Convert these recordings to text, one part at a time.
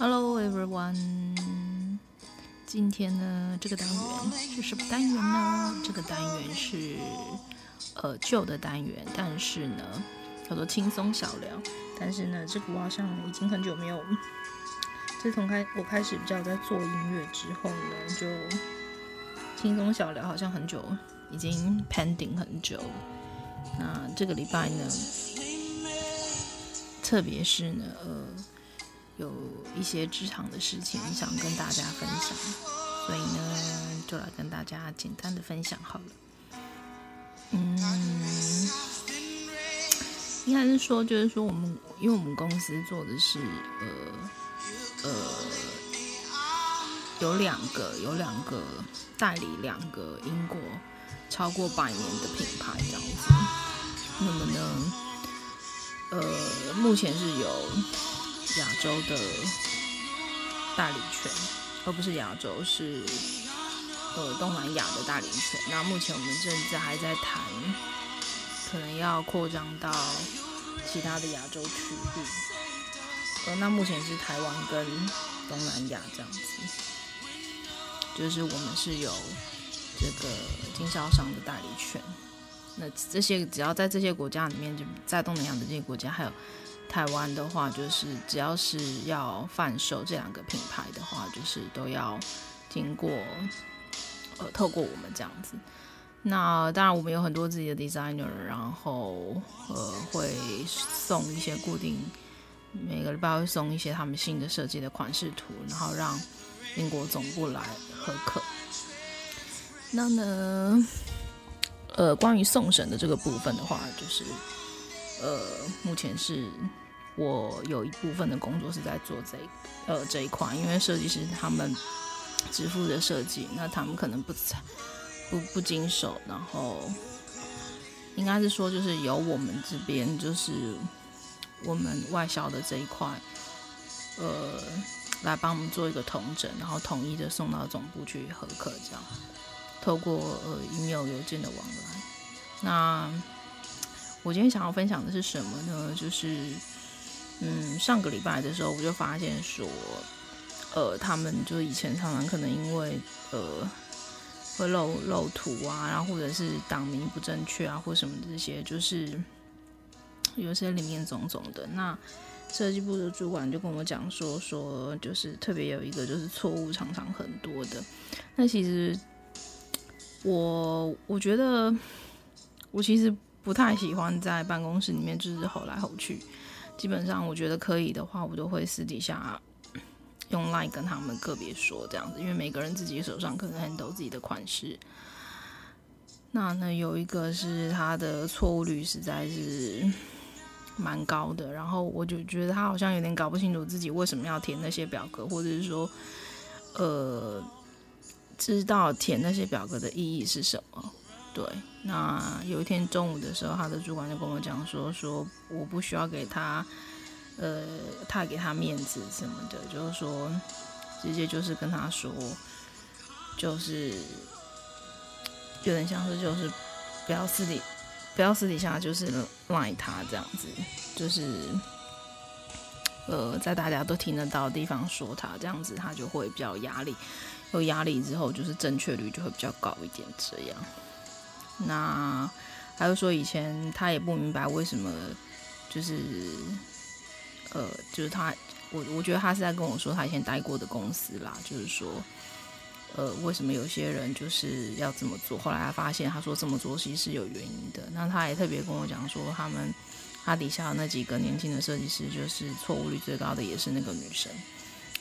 Hello everyone，今天呢，这个单元是什么单元呢？这个单元是呃旧的单元，但是呢叫做轻松小聊。但是呢，这个我好像已经很久没有，自从开我开始比较在做音乐之后呢，就轻松小聊好像很久已经 pending 很久。那这个礼拜呢，特别是呢，呃。有一些职场的事情想跟大家分享，所以呢，就来跟大家简单的分享好了。嗯，应该是说，就是说我们，因为我们公司做的是，呃，呃，有两个，有两个代理两个英国超过百年的品牌这样子。那么呢，呃，目前是有。亚洲的代理权，而不是亚洲，是呃东南亚的代理权。那目前我们正在还在谈，可能要扩张到其他的亚洲区域。呃，那目前是台湾跟东南亚这样子，就是我们是有这个经销商的代理权。那这些只要在这些国家里面，就在东南亚的这些国家，还有。台湾的话，就是只要是要贩售这两个品牌的话，就是都要经过呃，透过我们这样子。那当然，我们有很多自己的 designer，然后呃，会送一些固定每个礼拜会送一些他们新的设计的款式图，然后让英国总部来核可。那呢，呃，关于送审的这个部分的话，就是。呃，目前是我有一部分的工作是在做这呃这一块，因为设计师他们只负责设计，那他们可能不不不经手，然后应该是说就是由我们这边就是我们外销的这一块，呃，来帮我们做一个统整，然后统一的送到总部去核客，这样透过呃 email 邮件的往来，那。我今天想要分享的是什么呢？就是，嗯，上个礼拜的时候，我就发现说，呃，他们就以前常常可能因为呃会漏漏图啊，然后或者是档名不正确啊，或什么这些，就是有些里面种种的。那设计部的主管就跟我讲说，说就是特别有一个就是错误常常很多的。那其实我我觉得我其实。不太喜欢在办公室里面就是吼来吼去，基本上我觉得可以的话，我都会私底下用 line 跟他们个别说这样子，因为每个人自己手上可能很多自己的款式。那呢，有一个是他的错误率实在是蛮高的，然后我就觉得他好像有点搞不清楚自己为什么要填那些表格，或者是说，呃，知道填那些表格的意义是什么。对，那有一天中午的时候，他的主管就跟我讲说，说我不需要给他，呃，太给他面子什么的，就是说直接就是跟他说，就是有点像是就是不要私底不要私底下就是赖他这样子，就是呃在大家都听得到的地方说他这样子，他就会比较压力，有压力之后就是正确率就会比较高一点这样。那还有说，以前他也不明白为什么，就是，呃，就是他，我我觉得他是在跟我说他以前待过的公司啦，就是说，呃，为什么有些人就是要这么做？后来他发现，他说这么做其实是有原因的。那他也特别跟我讲说，他们他底下的那几个年轻的设计师，就是错误率最高的也是那个女生，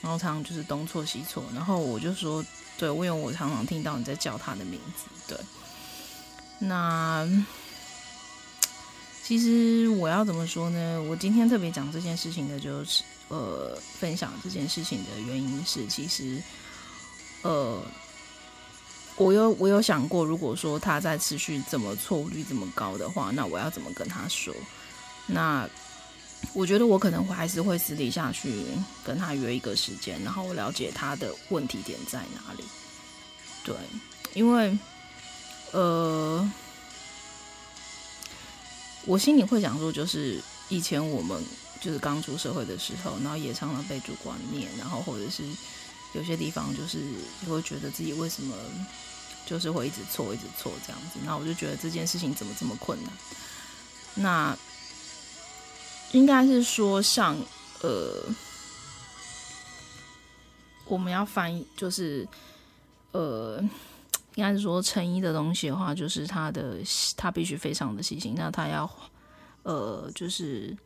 然后常常就是东错西错。然后我就说，对，因为我常常听到你在叫他的名字，对。那其实我要怎么说呢？我今天特别讲这件事情的，就是呃，分享这件事情的原因是，其实呃，我有我有想过，如果说他在持续这么错误率这么高的话，那我要怎么跟他说？那我觉得我可能还是会私底下去跟他约一个时间，然后了解他的问题点在哪里。对，因为。呃，我心里会想说，就是以前我们就是刚出社会的时候，然后也常常被主管念，然后或者是有些地方就是会觉得自己为什么就是会一直错，一直错这样子。那我就觉得这件事情怎么这么困难？那应该是说像呃，我们要翻译就是呃。应该是说成衣的东西的话，就是它的它必须非常的细心，那它要呃就是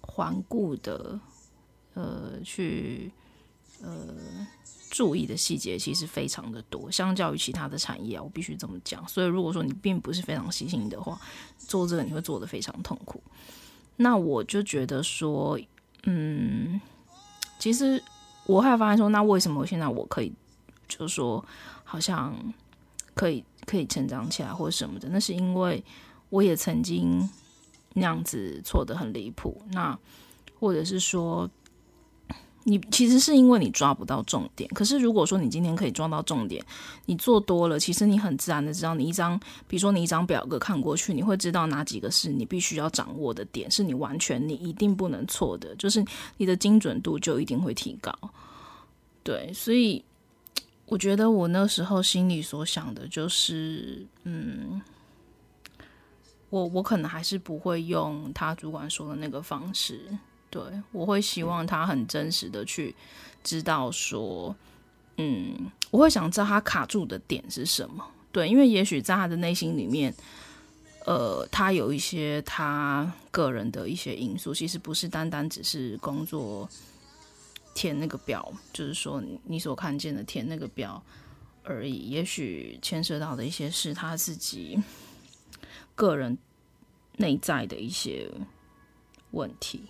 环顾的呃去呃注意的细节其实非常的多，相较于其他的产业啊，我必须这么讲。所以如果说你并不是非常细心的话，做这个你会做得非常痛苦。那我就觉得说，嗯，其实我还发现说，那为什么现在我可以就说。好像可以可以成长起来或者什么的，那是因为我也曾经那样子错得很离谱。那或者是说，你其实是因为你抓不到重点。可是如果说你今天可以抓到重点，你做多了，其实你很自然的知道，你一张，比如说你一张表格看过去，你会知道哪几个是你必须要掌握的点，是你完全你一定不能错的，就是你的精准度就一定会提高。对，所以。我觉得我那时候心里所想的就是，嗯，我我可能还是不会用他主管说的那个方式，对，我会希望他很真实的去知道说，嗯，我会想知道他卡住的点是什么，对，因为也许在他的内心里面，呃，他有一些他个人的一些因素，其实不是单单只是工作。填那个表，就是说你所看见的填那个表而已。也许牵涉到的一些是他自己个人内在的一些问题，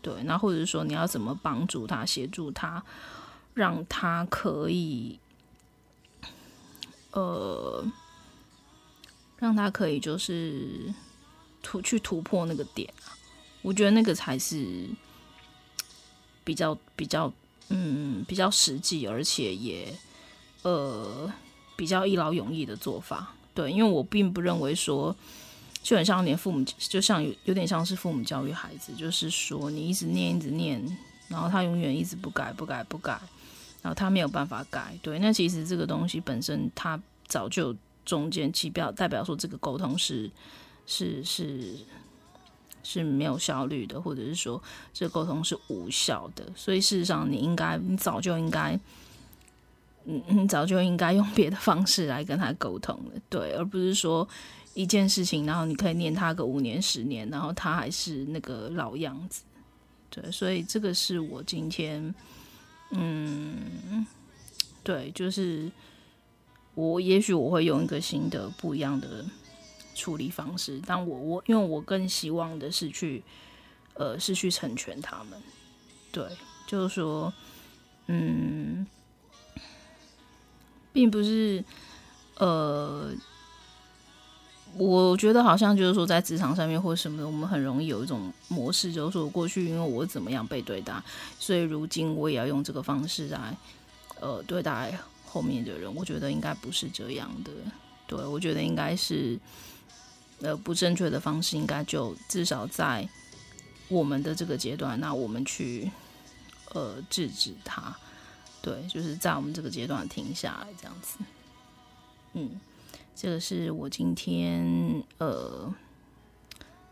对。那或者是说你要怎么帮助他、协助他，让他可以，呃，让他可以就是突去突破那个点。我觉得那个才是。比较比较嗯比较实际，而且也呃比较一劳永逸的做法，对，因为我并不认为说就很像连父母，就像有有点像是父母教育孩子，就是说你一直念一直念，然后他永远一直不改不改不改，然后他没有办法改，对，那其实这个东西本身他早就中间起表代表说这个沟通是是是。是没有效率的，或者是说这沟通是无效的，所以事实上你应该，你早就应该，嗯，你早就应该用别的方式来跟他沟通了，对，而不是说一件事情，然后你可以念他个五年、十年，然后他还是那个老样子，对，所以这个是我今天，嗯，对，就是我也许我会用一个新的、不一样的。处理方式，但我我因为我更希望的是去，呃，是去成全他们，对，就是说，嗯，并不是，呃，我觉得好像就是说在职场上面或什么的，我们很容易有一种模式，就是说过去因为我怎么样被对待，所以如今我也要用这个方式来，呃，对待后面的人。我觉得应该不是这样的，对，我觉得应该是。呃，不正确的方式，应该就至少在我们的这个阶段，那我们去呃制止他，对，就是在我们这个阶段停下来这样子。嗯，这个是我今天呃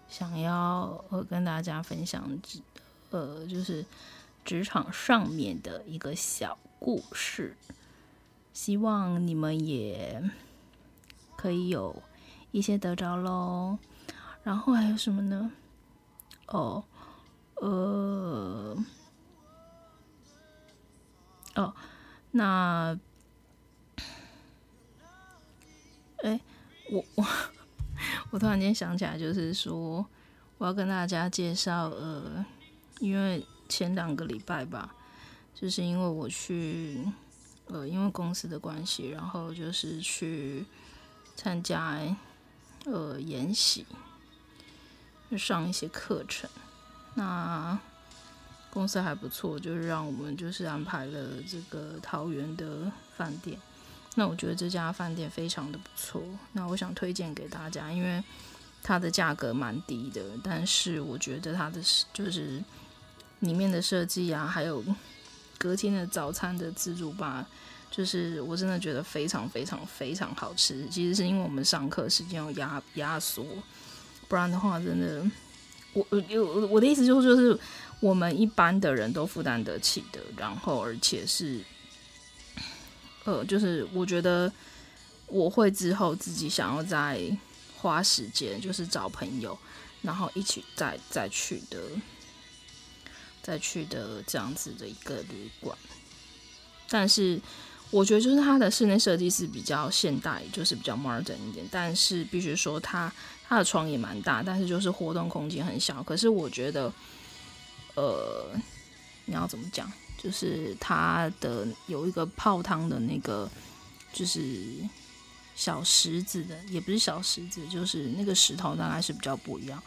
想要呃跟大家分享职，呃，就是职场上面的一个小故事，希望你们也可以有。一些得着喽，然后还有什么呢？哦，呃，哦，那，哎，我我我突然间想起来，就是说我要跟大家介绍，呃，因为前两个礼拜吧，就是因为我去，呃，因为公司的关系，然后就是去参加。呃，研习，上一些课程，那公司还不错，就是让我们就是安排了这个桃园的饭店。那我觉得这家饭店非常的不错，那我想推荐给大家，因为它的价格蛮低的，但是我觉得它的就是里面的设计啊，还有隔天的早餐的自助吧，就是我真的觉得非常非常非常好吃。其实是因为我们上课时间要压压缩，不然的话，真的，我我我的意思就是就是我们一般的人都负担得起的，然后而且是。呃，就是我觉得我会之后自己想要再花时间，就是找朋友，然后一起再再去的，再去的这样子的一个旅馆。但是我觉得就是它的室内设计是比较现代，就是比较 modern 一点。但是必须说它它的床也蛮大，但是就是活动空间很小。可是我觉得，呃，你要怎么讲？就是它的有一个泡汤的那个，就是小石子的，也不是小石子，就是那个石头大概是比较不一样。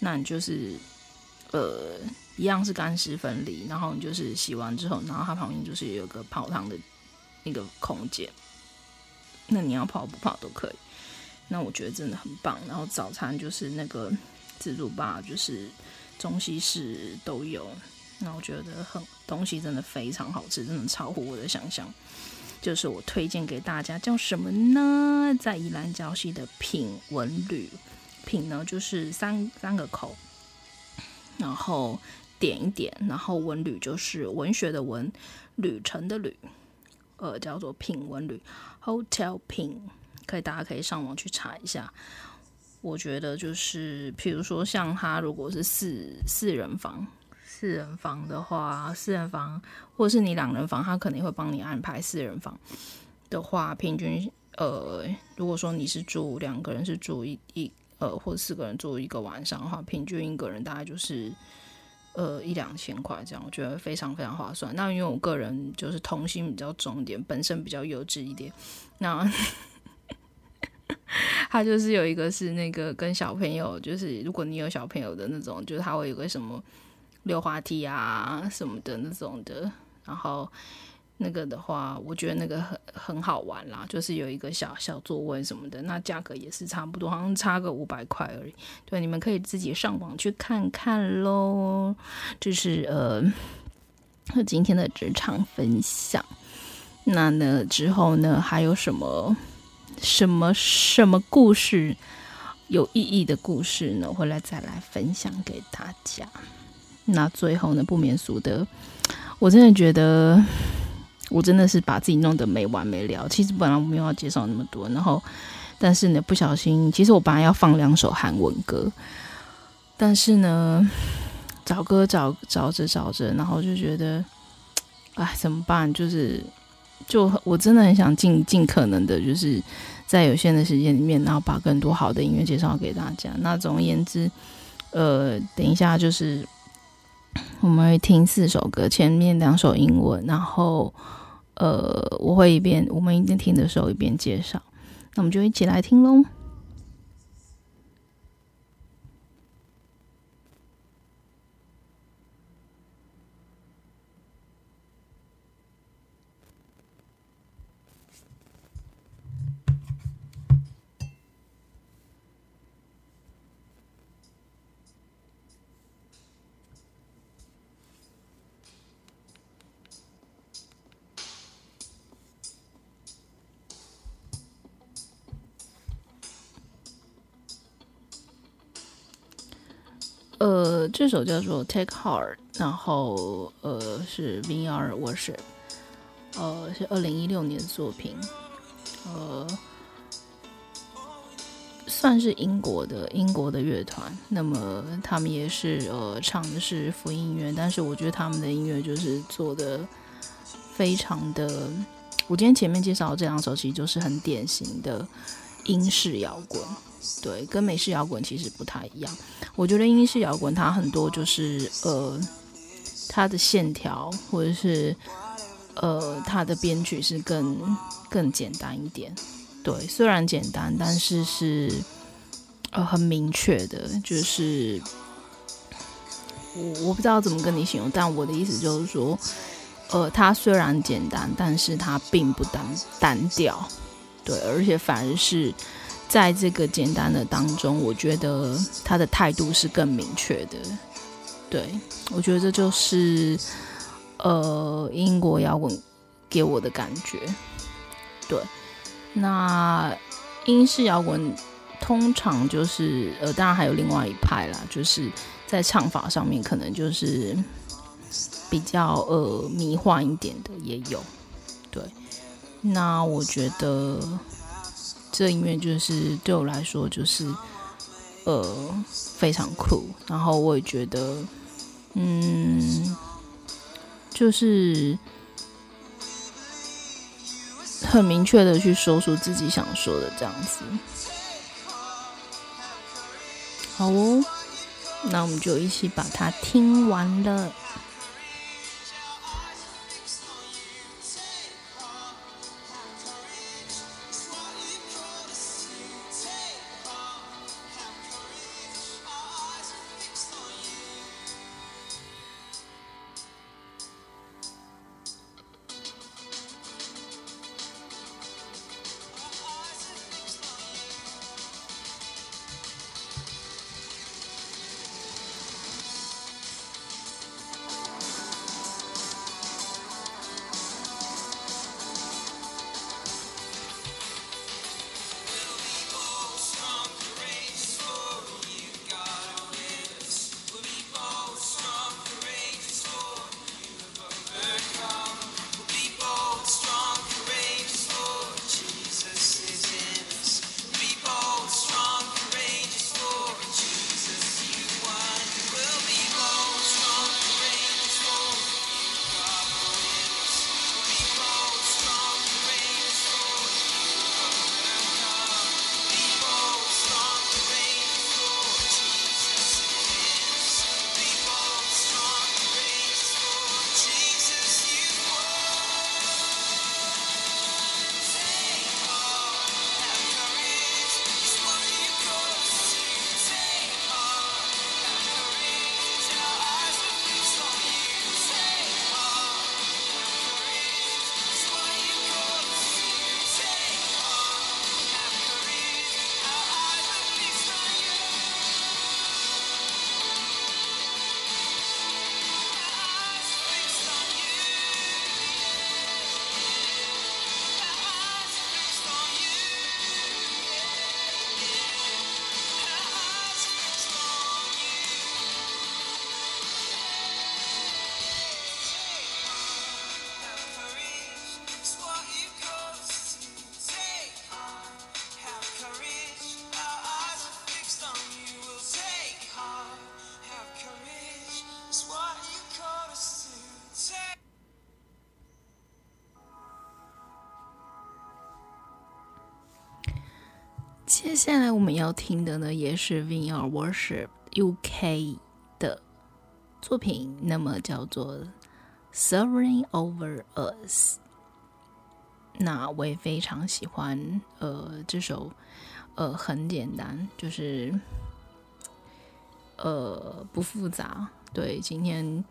那你就是呃，一样是干湿分离，然后你就是洗完之后，然后它旁边就是有个泡汤的那个空间。那你要泡不泡都可以。那我觉得真的很棒。然后早餐就是那个自助吧，就是中西式都有。那我觉得很东西真的非常好吃，真的超乎我的想象。就是我推荐给大家，叫什么呢？在宜兰礁溪的品文旅，品呢就是三三个口，然后点一点，然后文旅就是文学的文，旅程的旅，呃，叫做品文旅 Hotel 品，可以大家可以上网去查一下。我觉得就是，譬如说像他如果是四四人房。四人房的话，四人房或者是你两人房，他肯定会帮你安排。四人房的话，平均呃，如果说你是住两个人是住一一呃，或者四个人住一个晚上的话，平均一个人大概就是呃一两千块这样，我觉得非常非常划算。那因为我个人就是童心比较重一点，本身比较幼稚一点，那 他就是有一个是那个跟小朋友，就是如果你有小朋友的那种，就是他会有个什么。溜滑梯啊什么的那种的，然后那个的话，我觉得那个很很好玩啦，就是有一个小小座位什么的，那价格也是差不多，好像差个五百块而已。对，你们可以自己上网去看看喽。就是呃，今天的职场分享。那呢之后呢，还有什么什么什么故事有意义的故事呢？回来再来分享给大家。那最后呢，不免俗的，我真的觉得我真的是把自己弄得没完没了。其实本来我没有要介绍那么多，然后但是呢，不小心，其实我本来要放两首韩文歌，但是呢，找歌找找着找着，然后就觉得，哎，怎么办？就是就我真的很想尽尽可能的，就是在有限的时间里面，然后把更多好的音乐介绍给大家。那总而言之，呃，等一下就是。我们会听四首歌，前面两首英文，然后呃，我会一边我们一边听的时候一边介绍，那我们就一起来听喽。呃，这首叫做《Take Heart》，然后呃是 VR Worship，呃是二零一六年作品，呃算是英国的英国的乐团，那么他们也是呃唱的是福音乐，但是我觉得他们的音乐就是做的非常的，我今天前面介绍的这两首其实就是很典型的英式摇滚。对，跟美式摇滚其实不太一样。我觉得英式摇滚它很多就是呃，它的线条或者是呃，它的编曲是更更简单一点。对，虽然简单，但是是呃很明确的，就是我我不知道怎么跟你形容，但我的意思就是说，呃，它虽然简单，但是它并不单单调。对，而且反而是。在这个简单的当中，我觉得他的态度是更明确的。对，我觉得这就是呃英国摇滚给我的感觉。对，那英式摇滚通常就是呃，当然还有另外一派啦，就是在唱法上面可能就是比较呃迷幻一点的也有。对，那我觉得这音乐就是对我来说就是呃非常酷，然后我也觉得嗯就是。很明确的去说出自己想说的这样子，好哦，那我们就一起把它听完了。接下来我们要听的呢，也是 VR Worship UK 的作品，那么叫做《Sovereign Over Us》。那我也非常喜欢，呃，这首，呃，很简单，就是，呃，不复杂。对，今天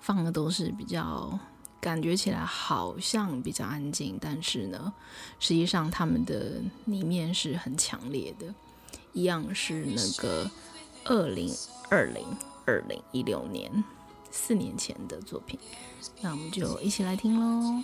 放的都是比较。感觉起来好像比较安静，但是呢，实际上他们的里面是很强烈的，一样是那个二零二零二零一六年四年前的作品，那我们就一起来听喽。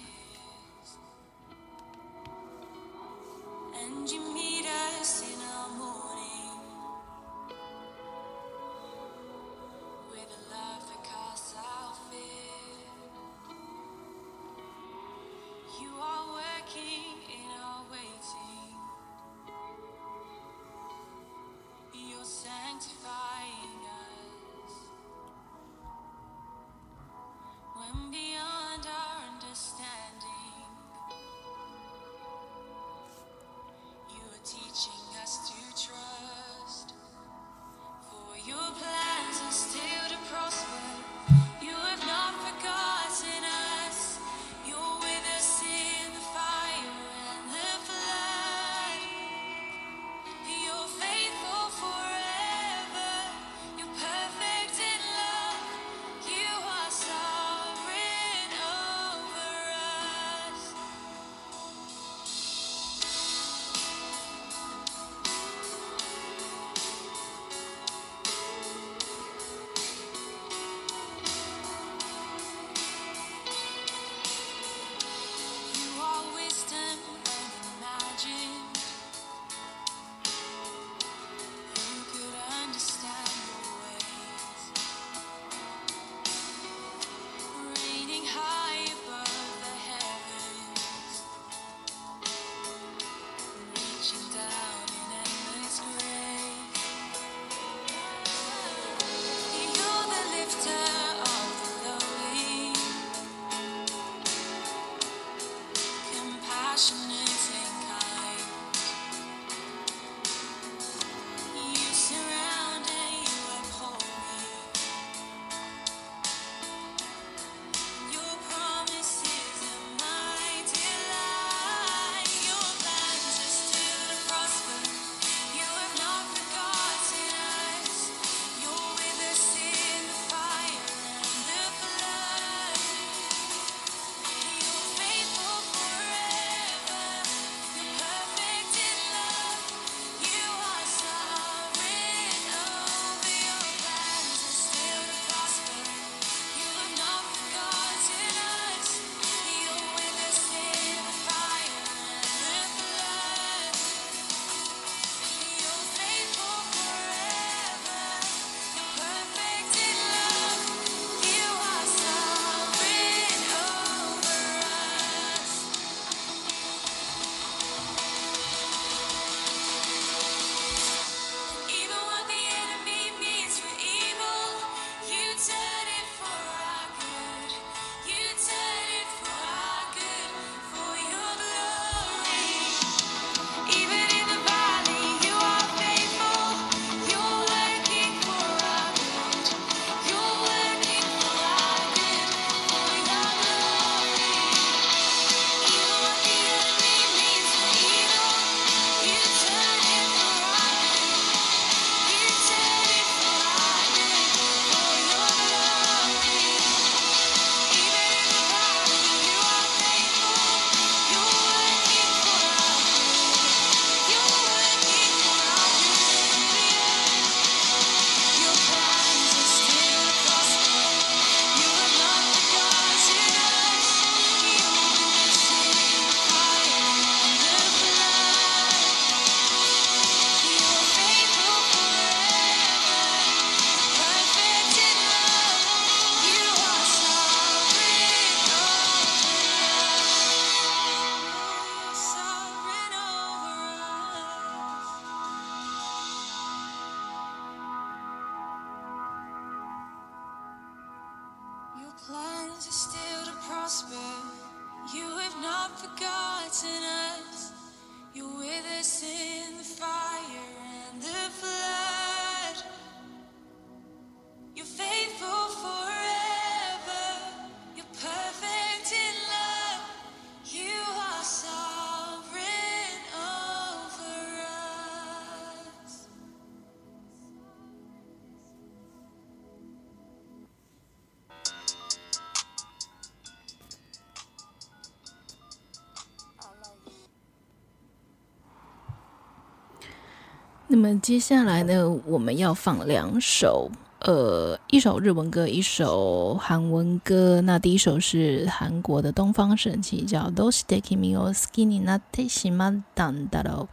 么接下来呢，我们要放两首，呃，一首日文歌，一首韩文歌。那第一首是韩国的东方神起，叫《どうして君を好きになってしまったんだろう》。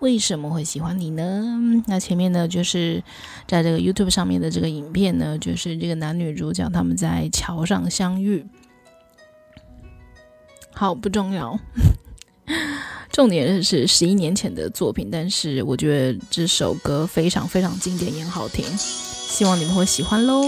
为什么会喜欢你呢？那前面呢，就是在这个 YouTube 上面的这个影片呢，就是这个男女主角他们在桥上相遇。好，不重要。 重点是十一年前的作品，但是我觉得这首歌非常非常经典，也很好听，希望你们会喜欢喽。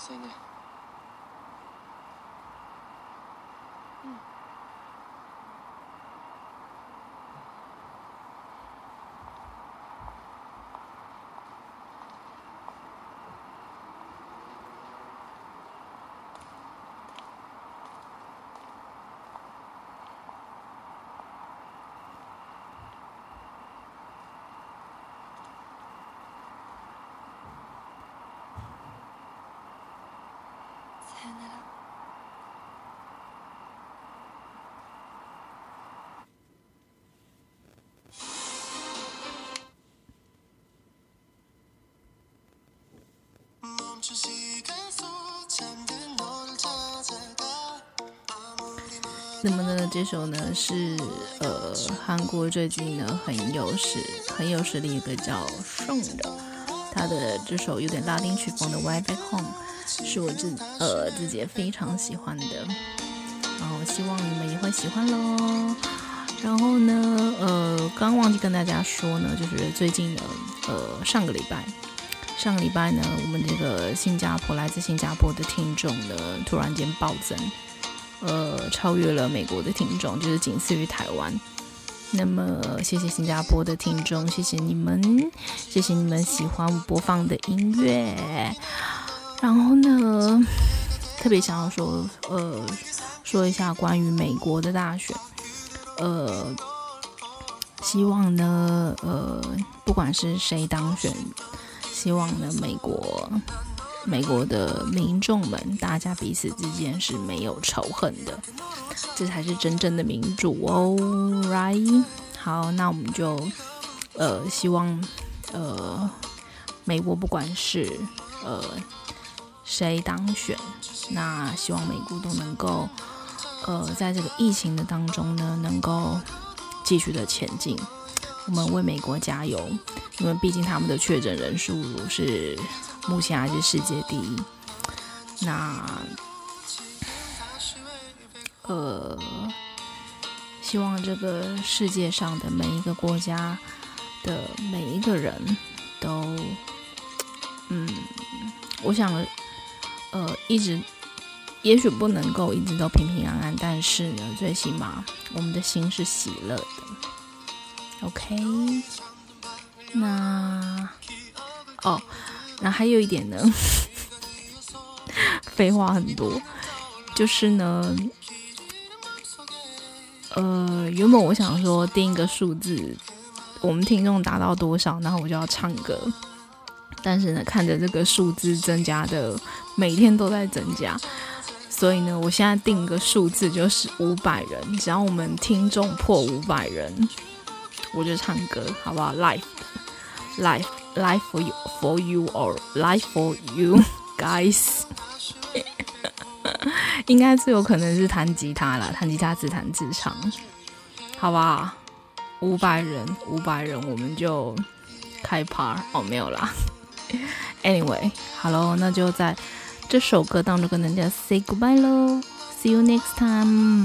singer. 那么呢，这首呢是呃韩国最近呢很有势很有实力一个叫宋的，他的这首有点拉丁曲风的《Way Back Home》。是我自呃自己也非常喜欢的，然后希望你们也会喜欢喽。然后呢，呃，刚忘记跟大家说呢，就是最近的，呃，上个礼拜，上个礼拜呢，我们这个新加坡来自新加坡的听众呢，突然间暴增。呃，超越了美国的听众，就是仅次于台湾。那么，谢谢新加坡的听众，谢谢你们，谢谢你们喜欢我播放的音乐。然后呢，特别想要说，呃，说一下关于美国的大选。呃，希望呢，呃，不管是谁当选，希望呢，美国。美国的民众们，大家彼此之间是没有仇恨的，这才是真正的民主哦，right？好，那我们就呃，希望呃，美国不管是呃谁当选，那希望美国都能够呃，在这个疫情的当中呢，能够继续的前进。我们为美国加油，因为毕竟他们的确诊人数是。目前还是世界第一。那，呃，希望这个世界上的每一个国家的每一个人都，嗯，我想，呃，一直，也许不能够一直都平平安安，但是呢，最起码我们的心是喜乐的。OK，那，哦。那还有一点呢，废话很多，就是呢，呃，原本我想说定一个数字，我们听众达到多少，然后我就要唱歌。但是呢，看着这个数字增加的，每天都在增加，所以呢，我现在定一个数字就是五百人，只要我们听众破五百人，我就唱歌，好不好？Life，life，life for you, for you or life for you, guys。应该最有可能是弹吉他啦，弹吉他自弹自唱，好吧？五百人，五百人，我们就开趴哦，没有啦。Anyway，好喽，那就在这首歌当中跟大家 say goodbye 喽，See you next time,